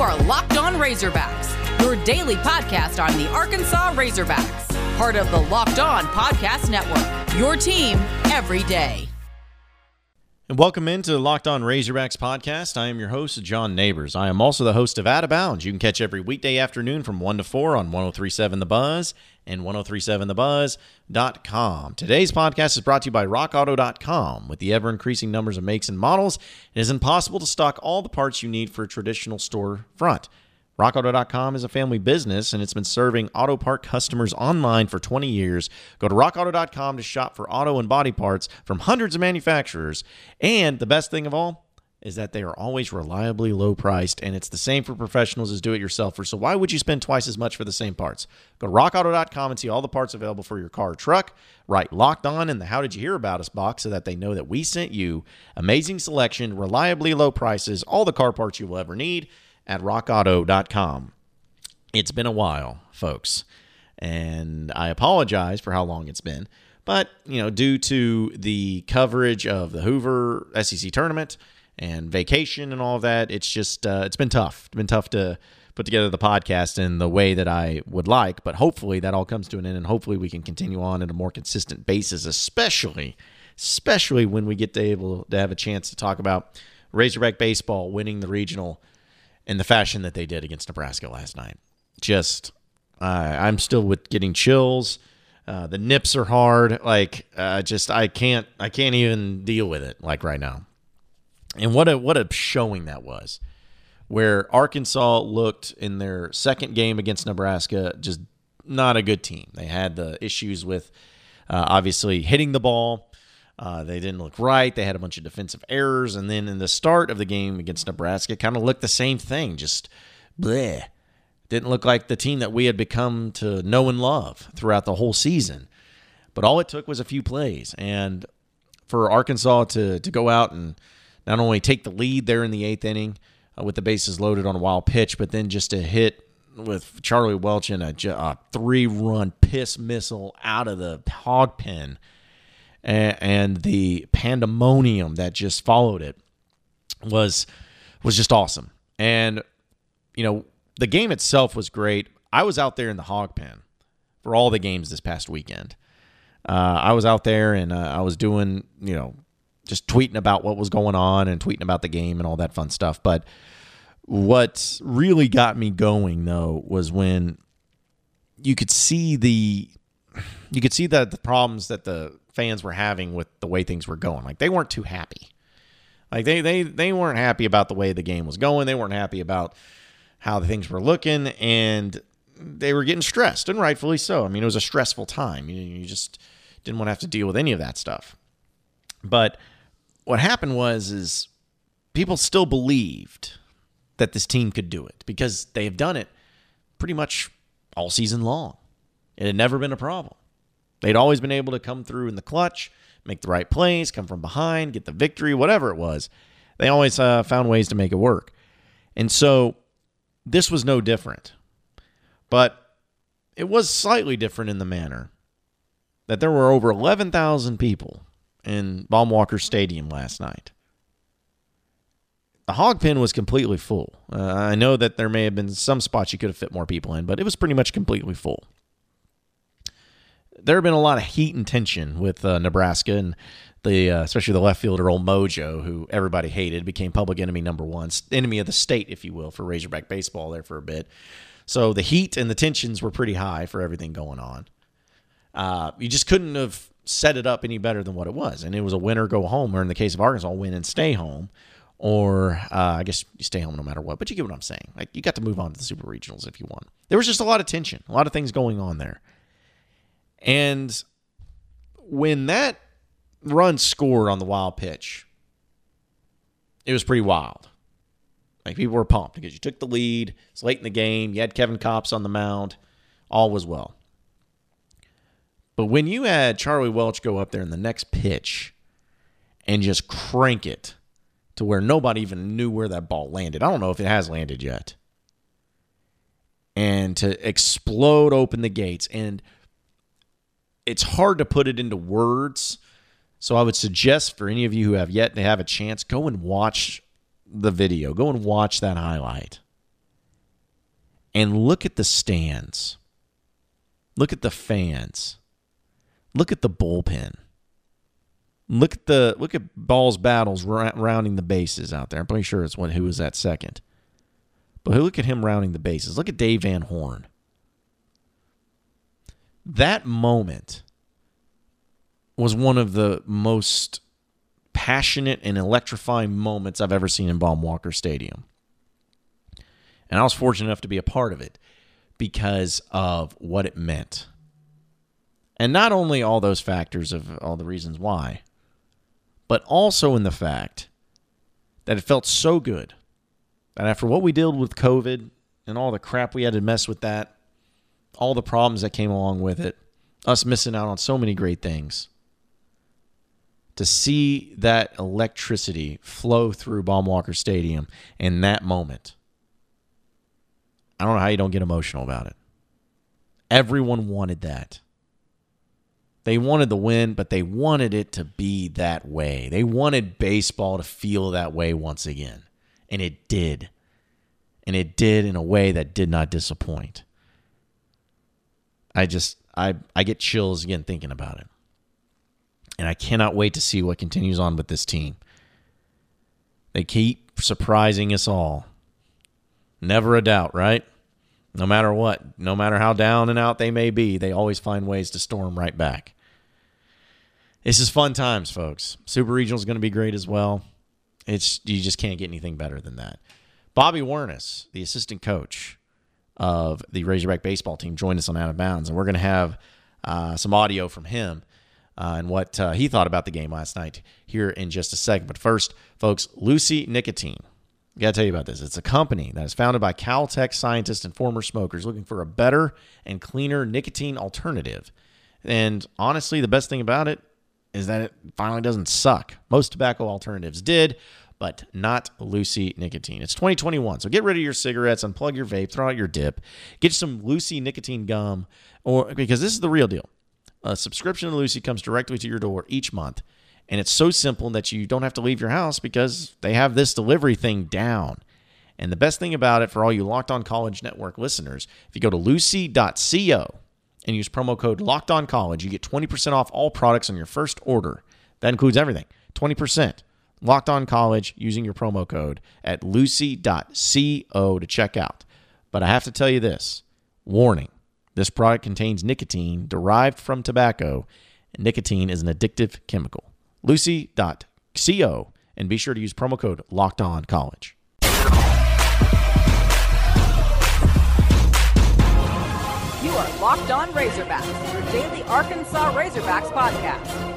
are Locked On Razorbacks, your daily podcast on the Arkansas Razorbacks, part of the Locked On Podcast Network. Your team every day. And welcome into the Locked On Razorbacks podcast. I am your host, John Neighbors. I am also the host of Out of Bounds. You can catch every weekday afternoon from 1 to 4 on 1037 The Buzz and 1037thebuzz.com. Today's podcast is brought to you by rockauto.com. With the ever increasing numbers of makes and models, it is impossible to stock all the parts you need for a traditional store front. RockAuto.com is a family business and it's been serving auto part customers online for 20 years. Go to RockAuto.com to shop for auto and body parts from hundreds of manufacturers. And the best thing of all is that they are always reliably low priced and it's the same for professionals as do it yourselfers. So why would you spend twice as much for the same parts? Go to RockAuto.com and see all the parts available for your car or truck. Write locked on in the How Did You Hear About Us box so that they know that we sent you. Amazing selection, reliably low prices, all the car parts you will ever need at rockauto.com. It's been a while, folks, and I apologize for how long it's been. But, you know, due to the coverage of the Hoover SEC tournament and vacation and all of that, it's just, uh, it's been tough. It's been tough to put together the podcast in the way that I would like, but hopefully that all comes to an end and hopefully we can continue on at a more consistent basis, especially, especially when we get to able to have a chance to talk about Razorback baseball winning the regional in the fashion that they did against Nebraska last night. Just, uh, I'm still with getting chills. Uh, the nips are hard. Like, uh, just I can't, I can't even deal with it. Like right now. And what a what a showing that was, where Arkansas looked in their second game against Nebraska just not a good team. They had the issues with uh, obviously hitting the ball. Uh, they didn't look right. They had a bunch of defensive errors. And then in the start of the game against Nebraska, kind of looked the same thing. Just bleh. Didn't look like the team that we had become to know and love throughout the whole season. But all it took was a few plays. And for Arkansas to, to go out and not only take the lead there in the eighth inning uh, with the bases loaded on a wild pitch, but then just to hit with Charlie Welch in a, a three run piss missile out of the hog pen and, the pandemonium that just followed it was was just awesome. And you know, the game itself was great. I was out there in the hog pen for all the games this past weekend. Uh, I was out there and uh, I was doing, you know, just tweeting about what was going on and tweeting about the game and all that fun stuff. But what really got me going though was when you could see the you could see that the problems that the fans were having with the way things were going. Like they weren't too happy. Like they they they weren't happy about the way the game was going. They weren't happy about how things were looking, and they were getting stressed, and rightfully so. I mean, it was a stressful time. You, you just didn't want to have to deal with any of that stuff. But what happened was is people still believed that this team could do it because they have done it pretty much all season long. It had never been a problem. They'd always been able to come through in the clutch, make the right plays, come from behind, get the victory, whatever it was. They always uh, found ways to make it work. And so this was no different. But it was slightly different in the manner that there were over 11,000 people in Baum-Walker Stadium last night. The hog pen was completely full. Uh, I know that there may have been some spots you could have fit more people in, but it was pretty much completely full there have been a lot of heat and tension with uh, Nebraska and the uh, especially the left fielder old Mojo, who everybody hated, became public enemy number one, enemy of the state, if you will, for Razorback baseball there for a bit. So the heat and the tensions were pretty high for everything going on. Uh, you just couldn't have set it up any better than what it was, and it was a win or go home, or in the case of Arkansas, win and stay home, or uh, I guess you stay home no matter what. But you get what I'm saying. Like you got to move on to the super regionals if you want. There was just a lot of tension, a lot of things going on there. And when that run scored on the wild pitch, it was pretty wild. Like people were pumped because you took the lead. It's late in the game. You had Kevin Kopps on the mound. All was well. But when you had Charlie Welch go up there in the next pitch and just crank it to where nobody even knew where that ball landed. I don't know if it has landed yet. And to explode open the gates and it's hard to put it into words. So I would suggest for any of you who have yet to have a chance, go and watch the video. Go and watch that highlight. and look at the stands. Look at the fans. Look at the bullpen. Look at the look at balls battles rounding the bases out there. I'm pretty sure it's one who was at second. But look at him rounding the bases. Look at Dave Van Horn. That moment was one of the most passionate and electrifying moments I've ever seen in Baum Walker Stadium. And I was fortunate enough to be a part of it because of what it meant. And not only all those factors of all the reasons why, but also in the fact that it felt so good that after what we dealt with COVID and all the crap we had to mess with that, all the problems that came along with it, us missing out on so many great things, to see that electricity flow through Baum-Walker Stadium in that moment, I don't know how you don't get emotional about it. Everyone wanted that. They wanted the win, but they wanted it to be that way. They wanted baseball to feel that way once again. And it did. And it did in a way that did not disappoint. I just I I get chills again thinking about it. And I cannot wait to see what continues on with this team. They keep surprising us all. Never a doubt, right? No matter what, no matter how down and out they may be, they always find ways to storm right back. This is fun times, folks. Super Regional is going to be great as well. It's you just can't get anything better than that. Bobby Wernes, the assistant coach of the Razorback baseball team, joined us on Out of Bounds, and we're going to have uh, some audio from him uh, and what uh, he thought about the game last night here in just a second. But first, folks, Lucy Nicotine. I got to tell you about this. It's a company that is founded by Caltech scientists and former smokers looking for a better and cleaner nicotine alternative. And honestly, the best thing about it is that it finally doesn't suck. Most tobacco alternatives did, but not Lucy nicotine. It's 2021, so get rid of your cigarettes, unplug your vape, throw out your dip, get some Lucy nicotine gum, or because this is the real deal. A subscription to Lucy comes directly to your door each month, and it's so simple that you don't have to leave your house because they have this delivery thing down. And the best thing about it for all you Locked On College Network listeners, if you go to lucy.co and use promo code Locked On College, you get 20% off all products on your first order. That includes everything 20%. Locked On College using your promo code at lucy.co to check out. But I have to tell you this warning this product contains nicotine derived from tobacco, and nicotine is an addictive chemical. Lucy.co, and be sure to use promo code Locked On College. You are Locked On Razorbacks, your daily Arkansas Razorbacks podcast.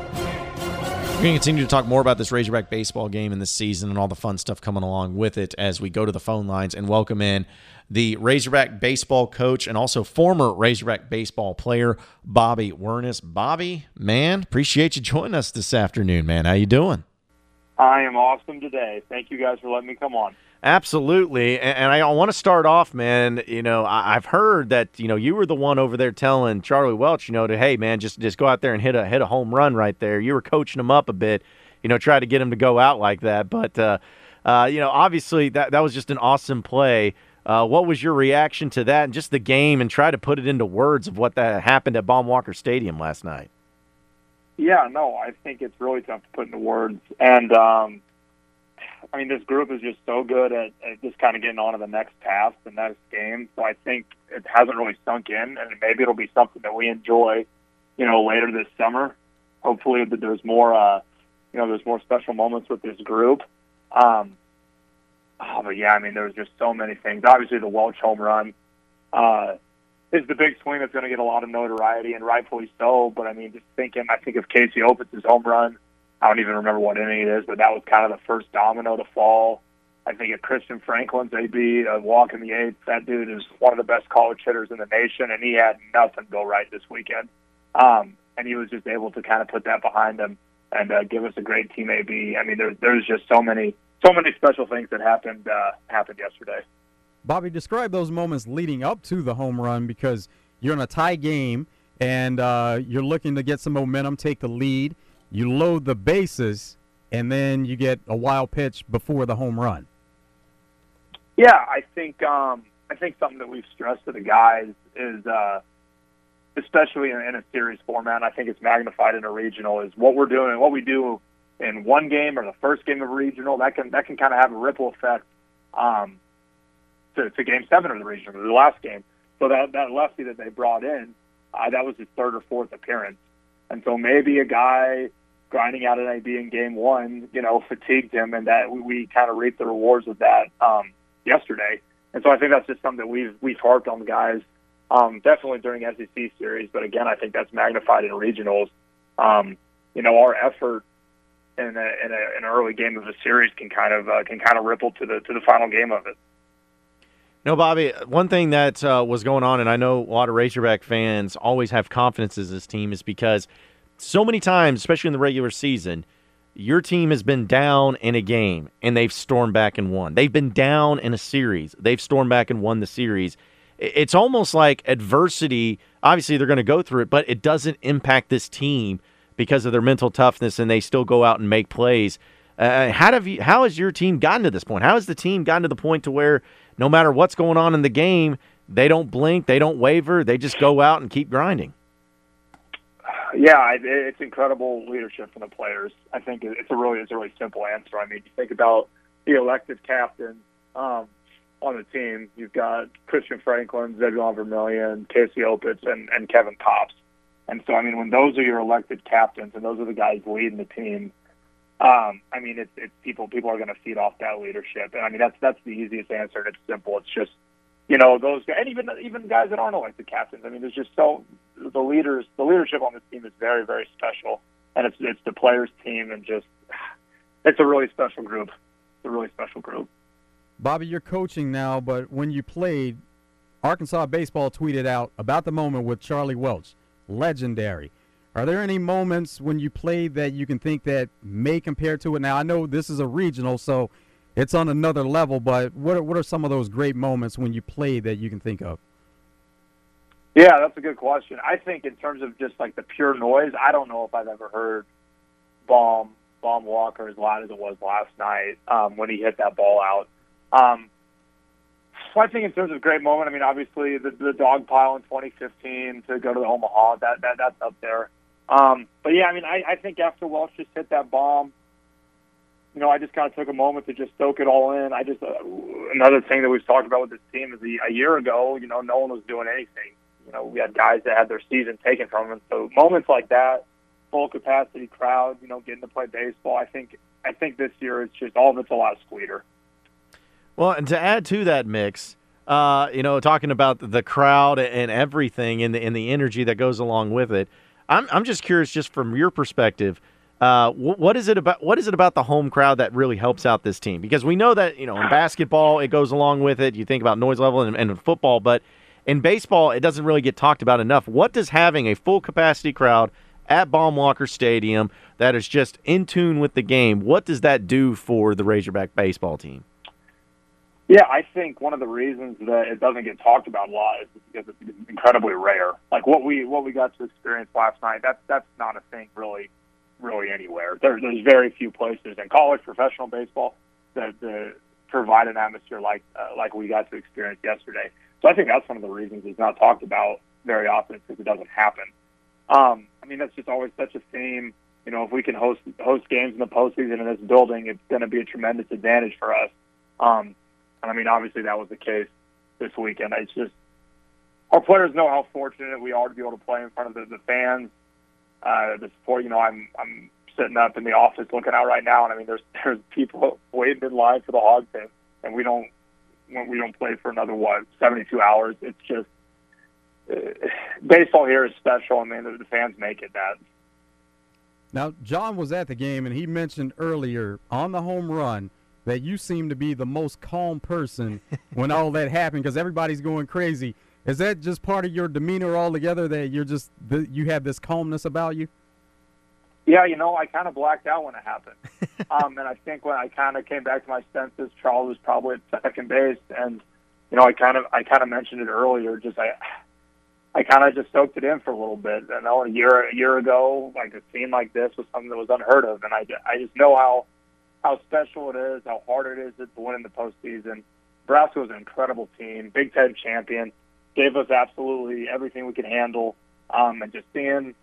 We're going to continue to talk more about this Razorback baseball game in this season and all the fun stuff coming along with it as we go to the phone lines and welcome in the Razorback baseball coach and also former Razorback baseball player, Bobby Wernes. Bobby, man, appreciate you joining us this afternoon, man. How you doing? I am awesome today. Thank you guys for letting me come on. Absolutely, and, I want to start off, man. You know, I, have heard that you know you were the one over there telling Charlie Welch, you know, to hey, man, just just go out there and hit a hit a home run right there. You were coaching him up a bit, you know, try to get him to go out like that. But uh, uh, you know, obviously that that was just an awesome play. Uh, what was your reaction to that and just the game, and try to put it into words of what that happened at Baum-Walker Stadium last night? Yeah, no, I think it's really tough to put into words, and. Um, I mean, this group is just so good at, at just kind of getting on to the next task, the next game. So I think it hasn't really sunk in, and maybe it'll be something that we enjoy, you know, later this summer. Hopefully, that there's more, uh, you know, there's more special moments with this group. Um, oh, but yeah, I mean, there's just so many things. Obviously, the Welch home run uh, is the big swing that's going to get a lot of notoriety, and rightfully so. But I mean, just thinking, I think if Casey his home run I don't even remember what inning it is, but that was kind of the first domino to fall. I think at Christian Franklin's AB, a walk in the eighth, that dude is one of the best college hitters in the nation, and he had nothing go right this weekend. Um, and he was just able to kind of put that behind him and uh, give us a great team AB. I mean, there, there's just so many, so many special things that happened uh, happened yesterday. Bobby, describe those moments leading up to the home run because you're in a tie game and uh, you're looking to get some momentum, take the lead you load the bases, and then you get a wild pitch before the home run. Yeah, I think um, I think something that we've stressed to the guys is, uh, especially in, in a series format, I think it's magnified in a regional, is what we're doing, what we do in one game or the first game of a regional. That can that can kind of have a ripple effect um, to, to game seven of the regional, the last game. So that that lefty that they brought in, uh, that was his third or fourth appearance, and so maybe a guy grinding out an AB in game one, you know, fatigued him, and that we, kind of reaped the rewards of that um, yesterday. And so I think that's just something that we've we've harped on the guys, um, definitely during SEC series. But again, I think that's magnified in regionals. Um, you know, our effort in, a, in a, an early game of a series can kind of uh, can kind of ripple to the to the final game of it. No, Bobby. One thing that uh, was going on, and I know a lot of Razorback fans always have confidence in this team, is because so many times, especially in the regular season, your team has been down in a game and they've stormed back and won. They've been down in a series, they've stormed back and won the series. It's almost like adversity. Obviously, they're going to go through it, but it doesn't impact this team because of their mental toughness, and they still go out and make plays. Uh, how have you? How has your team gotten to this point? How has the team gotten to the point to where no matter what's going on in the game, they don't blink, they don't waver, they just go out and keep grinding? Yeah, it's incredible leadership from the players. I think it's a really it's a really simple answer. I mean, you think about the elected captain um, on the team. You've got Christian Franklin, Zebulon Vermillion, Casey Opitz, and, and Kevin Kopps. And so, I mean, when those are your elected captains and those are the guys leading the team, um, I mean, it's, it's people people are going to feed off that leadership. And I mean, that's that's the easiest answer, and it's simple. It's just you know those guys, and even even guys that aren't elected captains. I mean, there's just so the leaders, the leadership on this team is very very special, and it's it's the players' team, and just it's a really special group. It's a really special group. Bobby, you're coaching now, but when you played, Arkansas baseball tweeted out about the moment with Charlie Welch, legendary. Are there any moments when you played that you can think that may compare to it? Now I know this is a regional, so it's on another level. But what are, what are some of those great moments when you play that you can think of? Yeah, that's a good question. I think in terms of just like the pure noise, I don't know if I've ever heard Baum Baum Walker as loud as it was last night um, when he hit that ball out. Um, so I think in terms of great moment, I mean, obviously the, the dog pile in 2015 to go to the Omaha, that, that that's up there. Um, but yeah, I mean, I, I think after Welch just hit that bomb, you know, I just kind of took a moment to just soak it all in. I just uh, another thing that we've talked about with this team is the, a year ago, you know, no one was doing anything. You know, we had guys that had their season taken from them. So moments like that, full capacity crowd, you know, getting to play baseball. I think I think this year it's just all of it's a lot sweeter. Well, and to add to that mix, uh, you know, talking about the crowd and everything and the and the energy that goes along with it. I'm I'm just curious, just from your perspective uh, what is it about? What is it about the home crowd that really helps out this team? Because we know that you know in basketball it goes along with it. You think about noise level and, and football, but in baseball it doesn't really get talked about enough. What does having a full capacity crowd at Baum-Walker Stadium that is just in tune with the game? What does that do for the Razorback baseball team? Yeah, I think one of the reasons that it doesn't get talked about a lot is because it's incredibly rare. Like what we what we got to experience last night, that's that's not a thing really really anywhere. There, there's very few places in college professional baseball that, that provide an atmosphere like uh, like we got to experience yesterday. So I think that's one of the reasons it's not talked about very often because it doesn't happen. Um, I mean, that's just always such a theme. You know, if we can host host games in the postseason in this building, it's going to be a tremendous advantage for us. Um, and I mean, obviously that was the case this weekend. It's just our players know how fortunate we are to be able to play in front of the, the fans uh, the support. You know, I'm I'm sitting up in the office looking out right now, and I mean, there's there's people waiting in line for the hog pen, and we don't we don't play for another what 72 hours. It's just uh, baseball here is special, and man, the fans make it that. Now, John was at the game, and he mentioned earlier on the home run that you seem to be the most calm person when all that happened because everybody's going crazy. Is that just part of your demeanor altogether that you're just you have this calmness about you? Yeah, you know, I kind of blacked out when it happened, um, and I think when I kind of came back to my senses, Charles was probably at second base, and you know, I kind of I kind of mentioned it earlier. Just I, I kind of just soaked it in for a little bit. I know a year a year ago, like a scene like this was something that was unheard of, and I I just know how how special it is, how hard it is to win in the postseason Nebraska was an incredible team, Big Ten champion, gave us absolutely everything we could handle, um, and just seeing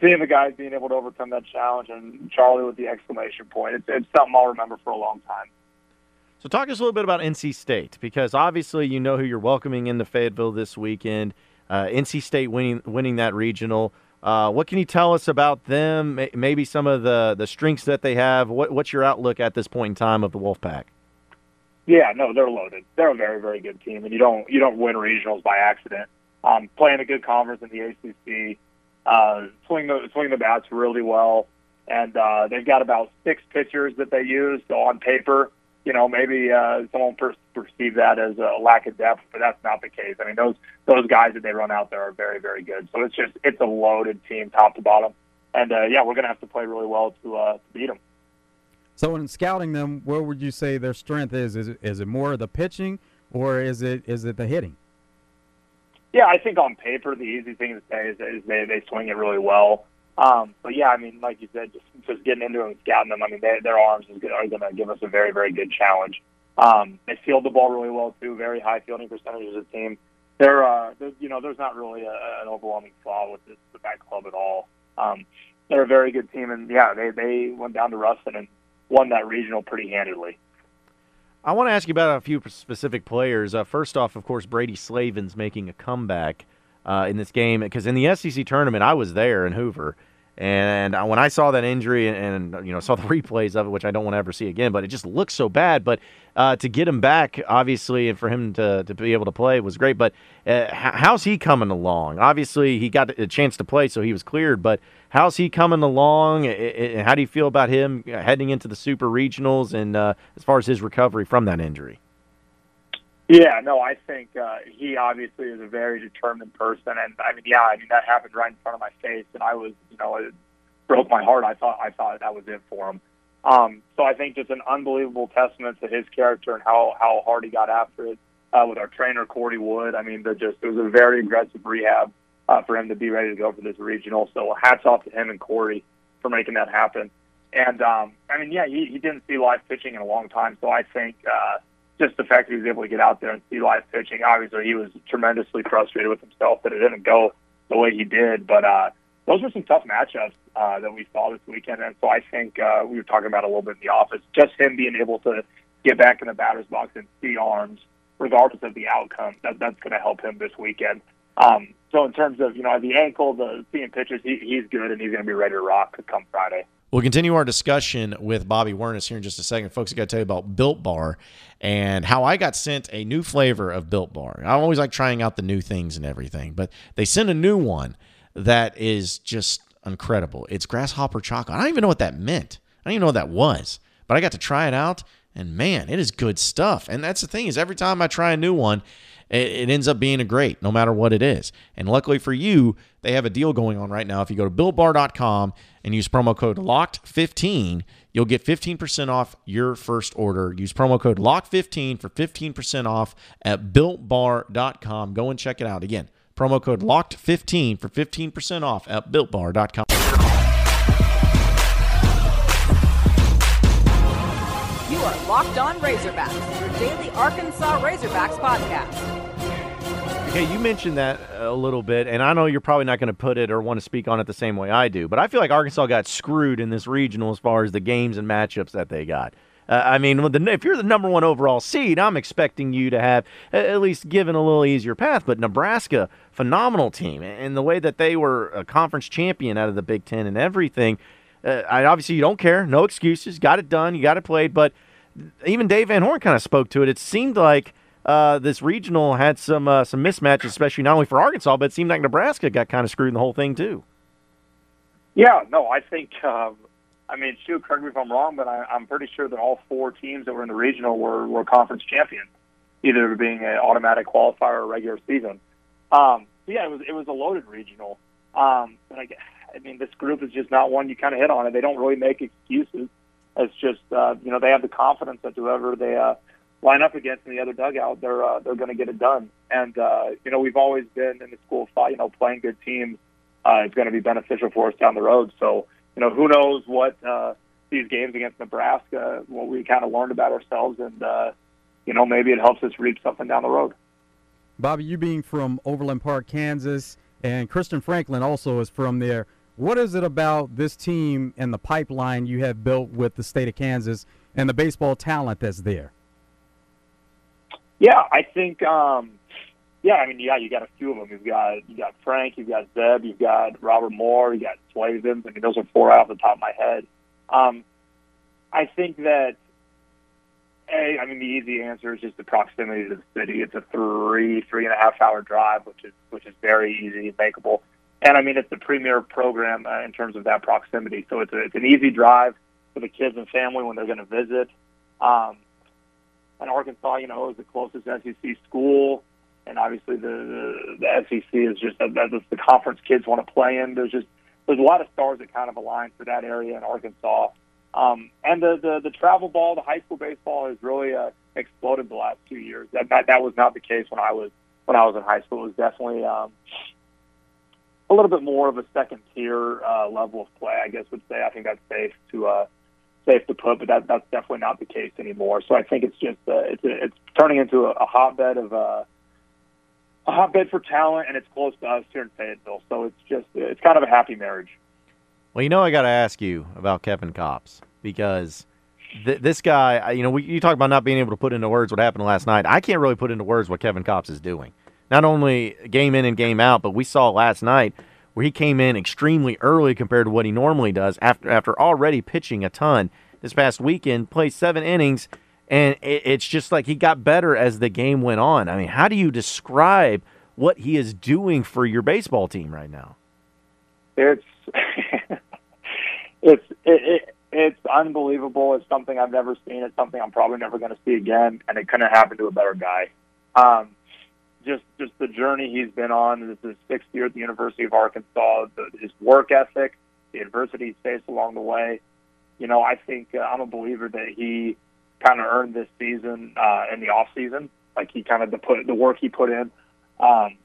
seeing the guys being able to overcome that challenge and Charlie with the exclamation point, it's, it's something I'll remember for a long time. So, talk us a little bit about NC State because obviously you know who you're welcoming into Fayetteville this weekend. Uh, NC State winning winning that regional. Uh, what can you tell us about them? Maybe some of the, the strengths that they have. What, what's your outlook at this point in time of the Wolfpack? Yeah, no, they're loaded. They're a very, very good team, and you don't you don't win regionals by accident. Um, playing a good conference in the ACC, uh, swing the swing the bats really well, and uh, they've got about six pitchers that they use. So on paper, you know, maybe uh, someone per- perceive that as a lack of depth, but that's not the case. I mean, those those guys that they run out there are very, very good. So it's just it's a loaded team, top to bottom, and uh, yeah, we're to have to play really well to, uh, to beat them. So in scouting them, where would you say their strength is? Is it, is it more the pitching, or is it is it the hitting? Yeah, I think on paper the easy thing to say is, is they they swing it really well. Um, but yeah, I mean, like you said, just just getting into them scouting them. I mean, they, their arms is, are going to give us a very, very good challenge. Um, they field the ball really well too. Very high fielding percentage as a team. They're, uh, they're you know, there's not really a, an overwhelming flaw with this with that club at all. Um, they're a very good team, and yeah, they they went down to Ruston and won that regional pretty handedly. I want to ask you about a few specific players. Uh, first off, of course, Brady Slavens making a comeback uh, in this game because in the SEC tournament, I was there in Hoover, and when I saw that injury and, and, you know saw the replays of it, which I don't want to ever see again, but it just looks so bad. But uh, to get him back, obviously, and for him to, to be able to play was great. But uh, how's he coming along? Obviously, he got a chance to play, so he was cleared. But how's he coming along? And how do you feel about him heading into the super regionals and uh, as far as his recovery from that injury? Yeah, no, I think uh, he obviously is a very determined person, and I mean, yeah, I mean that happened right in front of my face, and I was, you know, it broke my heart. I thought I thought that was it for him. Um, so I think just an unbelievable testament to his character and how how hard he got after it uh, with our trainer Cordy Wood. I mean, the just it was a very aggressive rehab uh, for him to be ready to go for this regional. So hats off to him and Cordy for making that happen. And um, I mean, yeah, he, he didn't see live pitching in a long time, so I think. Uh, just the fact that he was able to get out there and see live pitching. Obviously, he was tremendously frustrated with himself that it didn't go the way he did. But uh, those were some tough matchups uh, that we saw this weekend, and so I think uh, we were talking about a little bit in the office. Just him being able to get back in the batter's box and see arms, regardless of the outcome, that, that's going to help him this weekend. Um, so in terms of you know the ankle, the seeing pitches, he, he's good and he's going to be ready to rock come Friday. We'll continue our discussion with Bobby Wernes here in just a second. Folks, I got to tell you about Built Bar and how I got sent a new flavor of Built Bar. I always like trying out the new things and everything, but they sent a new one that is just incredible. It's grasshopper chocolate. I don't even know what that meant. I don't even know what that was, but I got to try it out, and man, it is good stuff. And that's the thing is, every time I try a new one, it, ends up being a great, no matter what it is. And luckily for you, they have a deal going on right now. If you go to builtbar.com and use promo code LOCKED15, you'll get 15% off your first order. Use promo code LOCK15 for 15% off at builtbar.com. Go and check it out. Again, promo code LOCKED15 for 15% off at builtbar.com. Locked On Razorbacks, your daily Arkansas Razorbacks podcast. Okay, you mentioned that a little bit, and I know you're probably not going to put it or want to speak on it the same way I do, but I feel like Arkansas got screwed in this regional as far as the games and matchups that they got. Uh, I mean, if you're the number one overall seed, I'm expecting you to have at least given a little easier path. But Nebraska, phenomenal team, and the way that they were a conference champion out of the Big Ten and everything. Uh, I obviously you don't care, no excuses, got it done, you got it played. But even Dave Van Horn kind of spoke to it. It seemed like uh, this regional had some uh, some mismatches, especially not only for Arkansas, but it seemed like Nebraska got kind of screwed in the whole thing too. Yeah, no, I think. Um, I mean, shoot, correct me if I'm wrong, but I, I'm pretty sure that all four teams that were in the regional were were conference champions, either being an automatic qualifier or regular season. Um, yeah, it was it was a loaded regional. Um, and I, I mean, this group is just not one you kind of hit on, and they don't really make excuses. It's just uh, you know they have the confidence that whoever they uh, line up against in the other dugout, they're uh, they're going to get it done. And uh, you know, we've always been in the school of thought, you know, playing good teams uh, is going to be beneficial for us down the road. So you know, who knows what uh, these games against Nebraska, what we kind of learned about ourselves, and uh, you know, maybe it helps us reap something down the road. Bobby, you being from Overland Park, Kansas, and Christian Franklin also is from there. What is it about this team and the pipeline you have built with the state of Kansas and the baseball talent that's there? Yeah, I think. Um, yeah, I mean, yeah, you got a few of them. You've got you got Frank, you've got Zeb, you've got Robert Moore, you got Slavens. I mean, those are four out of the top of my head. Um, I think that a, I mean, the easy answer is just the proximity to the city. It's a three, three and a half hour drive, which is which is very easy and makeable. And I mean, it's the premier program uh, in terms of that proximity. So it's a, it's an easy drive for the kids and family when they're going to visit. Um, and Arkansas, you know, is the closest SEC school, and obviously the the, the SEC is just that that's the conference kids want to play in. There's just there's a lot of stars that kind of align for that area in Arkansas. Um, and the, the the travel ball, the high school baseball has really uh, exploded the last two years. That, that that was not the case when I was when I was in high school. It was definitely um, a little bit more of a second tier uh, level of play, I guess would say. I think that's safe to uh, safe to put, but that that's definitely not the case anymore. So I think it's just uh, it's it's turning into a, a hotbed of uh, a hotbed for talent, and it's close to us here in Fayetteville. So it's just it's kind of a happy marriage. Well, you know, I got to ask you about Kevin Kopps because th- this guy, you know, we, you talk about not being able to put into words what happened last night. I can't really put into words what Kevin Kopps is doing. Not only game in and game out, but we saw last night where he came in extremely early compared to what he normally does after after already pitching a ton this past weekend, played seven innings, and it, it's just like he got better as the game went on. I mean, how do you describe what he is doing for your baseball team right now? It's it's it, it, it's unbelievable. It's something I've never seen. It's something I'm probably never going to see again, and it couldn't happen to a better guy. Um, just just the journey he's been on. This is his sixth year at the University of Arkansas. The, his work ethic, the adversity he's faced along the way. You know, I think uh, I'm a believer that he kind of earned this season uh, in the off season. Like he kind of the put the work he put in um,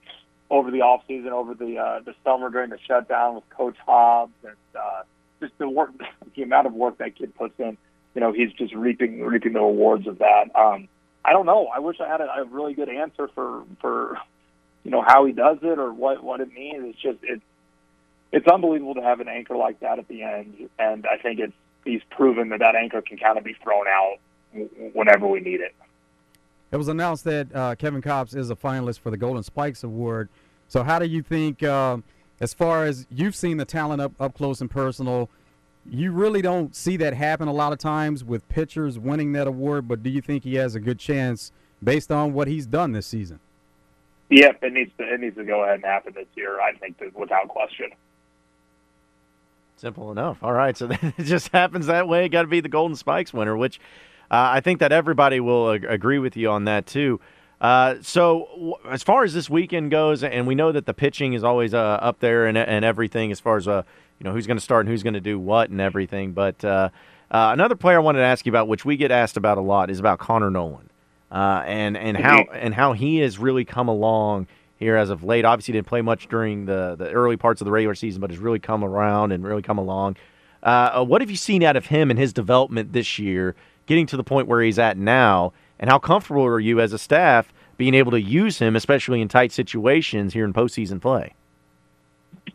over the off season, over the uh, the summer during the shutdown with Coach Hobbs, and uh, just the work, the amount of work that kid puts in. You know, he's just reaping reaping the rewards of that. Um, I don't know. I wish I had a, a really good answer for for you know how he does it or what what it means. It's just it's it's unbelievable to have an anchor like that at the end, and I think it's he's proven that that anchor can kind of be thrown out whenever we need it. It was announced that uh, Kevin Kopps is a finalist for the Golden Spikes Award. So, how do you think, uh, as far as you've seen the talent up up close and personal? You really don't see that happen a lot of times with pitchers winning that award, but do you think he has a good chance based on what he's done this season? Yep, it needs to it needs to go ahead and happen this year. I think that without question. Simple enough. All right, so it just happens that way. Got to be the Golden Spikes winner, which uh, I think that everybody will ag- agree with you on that too. Uh, so w- as far as this weekend goes, and we know that the pitching is always uh, up there and, and everything as far as uh, you know who's going to start and who's going to do what and everything. But uh, uh, another player I wanted to ask you about, which we get asked about a lot, is about Connor Noland uh, and and how and how he has really come along here as of late. Obviously, didn't play much during the the early parts of the regular season, but has really come around and really come along. Uh, uh, what have you seen out of him and his development this year, getting to the point where he's at now, and how comfortable are you as a staff being able to use him, especially in tight situations here in postseason play?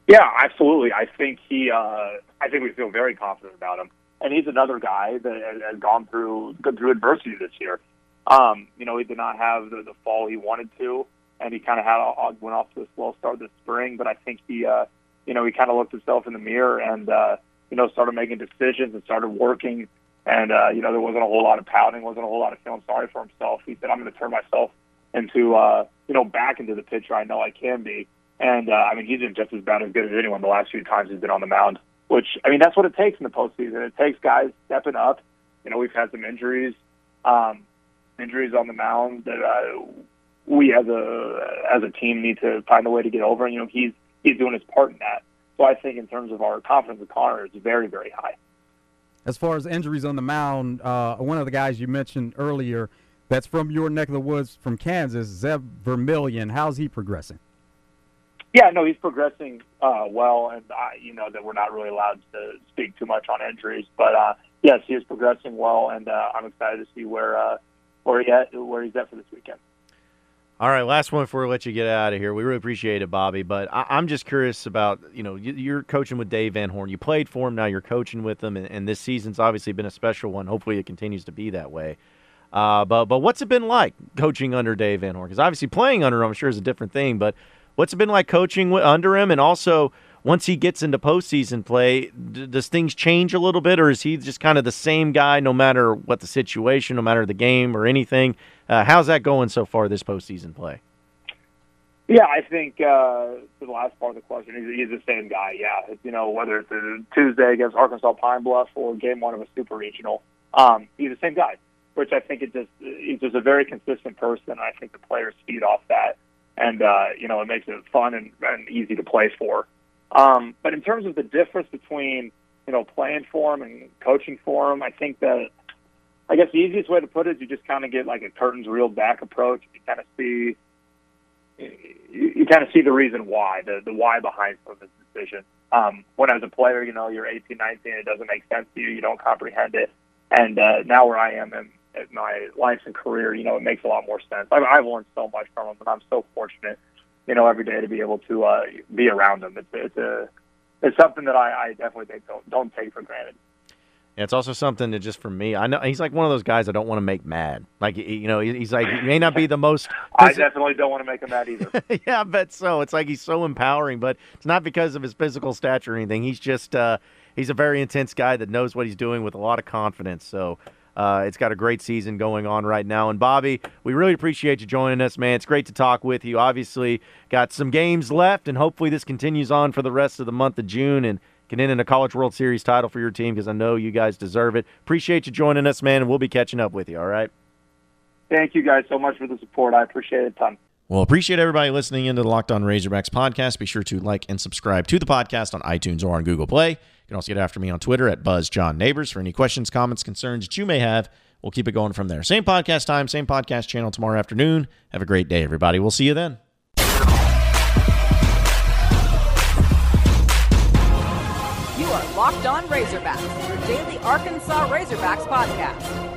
Yeah, absolutely. I think he. Uh, I think we feel very confident about him, and he's another guy that has gone through gone through adversity this year. Um, you know, he did not have the, the fall he wanted to, and he kind of had a, went off to a slow start this spring. But I think he, uh, you know, he kind of looked himself in the mirror and uh, you know started making decisions and started working. And uh, you know, there wasn't a whole lot of pouting, wasn't a whole lot of feeling sorry for himself. He said, "I'm going to turn myself into, uh, you know, back into the pitcher I know I can be." And uh, I mean, he's been just as bad as good as anyone the last few times he's been on the mound. Which I mean, that's what it takes in the postseason. It takes guys stepping up. You know, we've had some injuries, um, injuries on the mound that uh, we as a as a team need to find a way to get over. And you know, he's he's doing his part in that. So I think in terms of our confidence with Connor, it's very very high. As far as injuries on the mound, uh, one of the guys you mentioned earlier, that's from your neck of the woods from Kansas, Zeb Vermillion. How's he progressing? Yeah, no, he's progressing uh, well, and I, you know that we're not really allowed to speak too much on injuries, but uh, yes, he is progressing well, and uh, I'm excited to see where uh, where he at, where he's at for this weekend. All right, last one before we let you get out of here. We really appreciate it, Bobby. But I, am just curious about you know you're coaching with Dave Van Horn. You played for him, now you're coaching with him, and, and this season's obviously been a special one. Hopefully, it continues to be that way. Uh, but but what's it been like coaching under Dave Van Horn? Because obviously playing under him, I'm sure, is a different thing. But what's it been like coaching under him, and also once he gets into postseason play, d- does things change a little bit, or is he just kind of the same guy no matter what the situation, no matter the game or anything? Uh, how's that going so far this postseason play? Yeah, I think uh, the last part of the question, he's, he's the same guy. Yeah, you know whether it's a Tuesday against Arkansas Pine Bluff or Game One of a Super Regional, um, he's the same guy. Which I think it just he's just a very consistent person. I think the players feed off that, and uh, you know it makes it fun and, and easy to play for. Um, but in terms of the difference between you know playing for him and coaching for him, I think that I guess the easiest way to put it is you just kind of get like a curtains reeled back approach. You kind of see you, you kind of see the reason why, the the why behind some of his decision. Um, when as a player, you know, you're 18, 19, it doesn't make sense to you, you don't comprehend it. And uh, now where I am in, in my life and career, you know, it makes a lot more sense. I've, I've learned so much from him, and I'm so fortunate, you know, every day to be able to uh, be around him. It's it's a it's something that I, I definitely take, don't don't take for granted. And it's also something that just for me, I know he's like one of those guys I don't want to make mad. Like you know, he's like he may not be the most. I definitely don't want to make him mad either. yeah, I bet so. It's like he's so empowering, but it's not because of his physical stature or anything. He's just uh, he's a very intense guy that knows what he's doing with a lot of confidence. So. Uh, it's got a great season going on right now. And Bobby, we really appreciate you joining us, man. It's great to talk with you. Obviously, got some games left, and hopefully this continues on for the rest of the month of June. And can end in a College World Series title for your team because I know you guys deserve it. Appreciate you joining us, man, and we'll be catching up with you. All right. Thank you guys so much for the support. I appreciate it a ton. Well, appreciate everybody listening into the Locked On Razorbacks podcast. Be sure to like and subscribe to the podcast on iTunes or on Google Play. You can also get after me on Twitter at BuzzJohnNeighbors for any questions, comments, concerns that you may have. We'll keep it going from there. Same podcast time, same podcast channel tomorrow afternoon. Have a great day, everybody. We'll see you then. You are Locked On Razorbacks, your daily Arkansas Razorbacks podcast.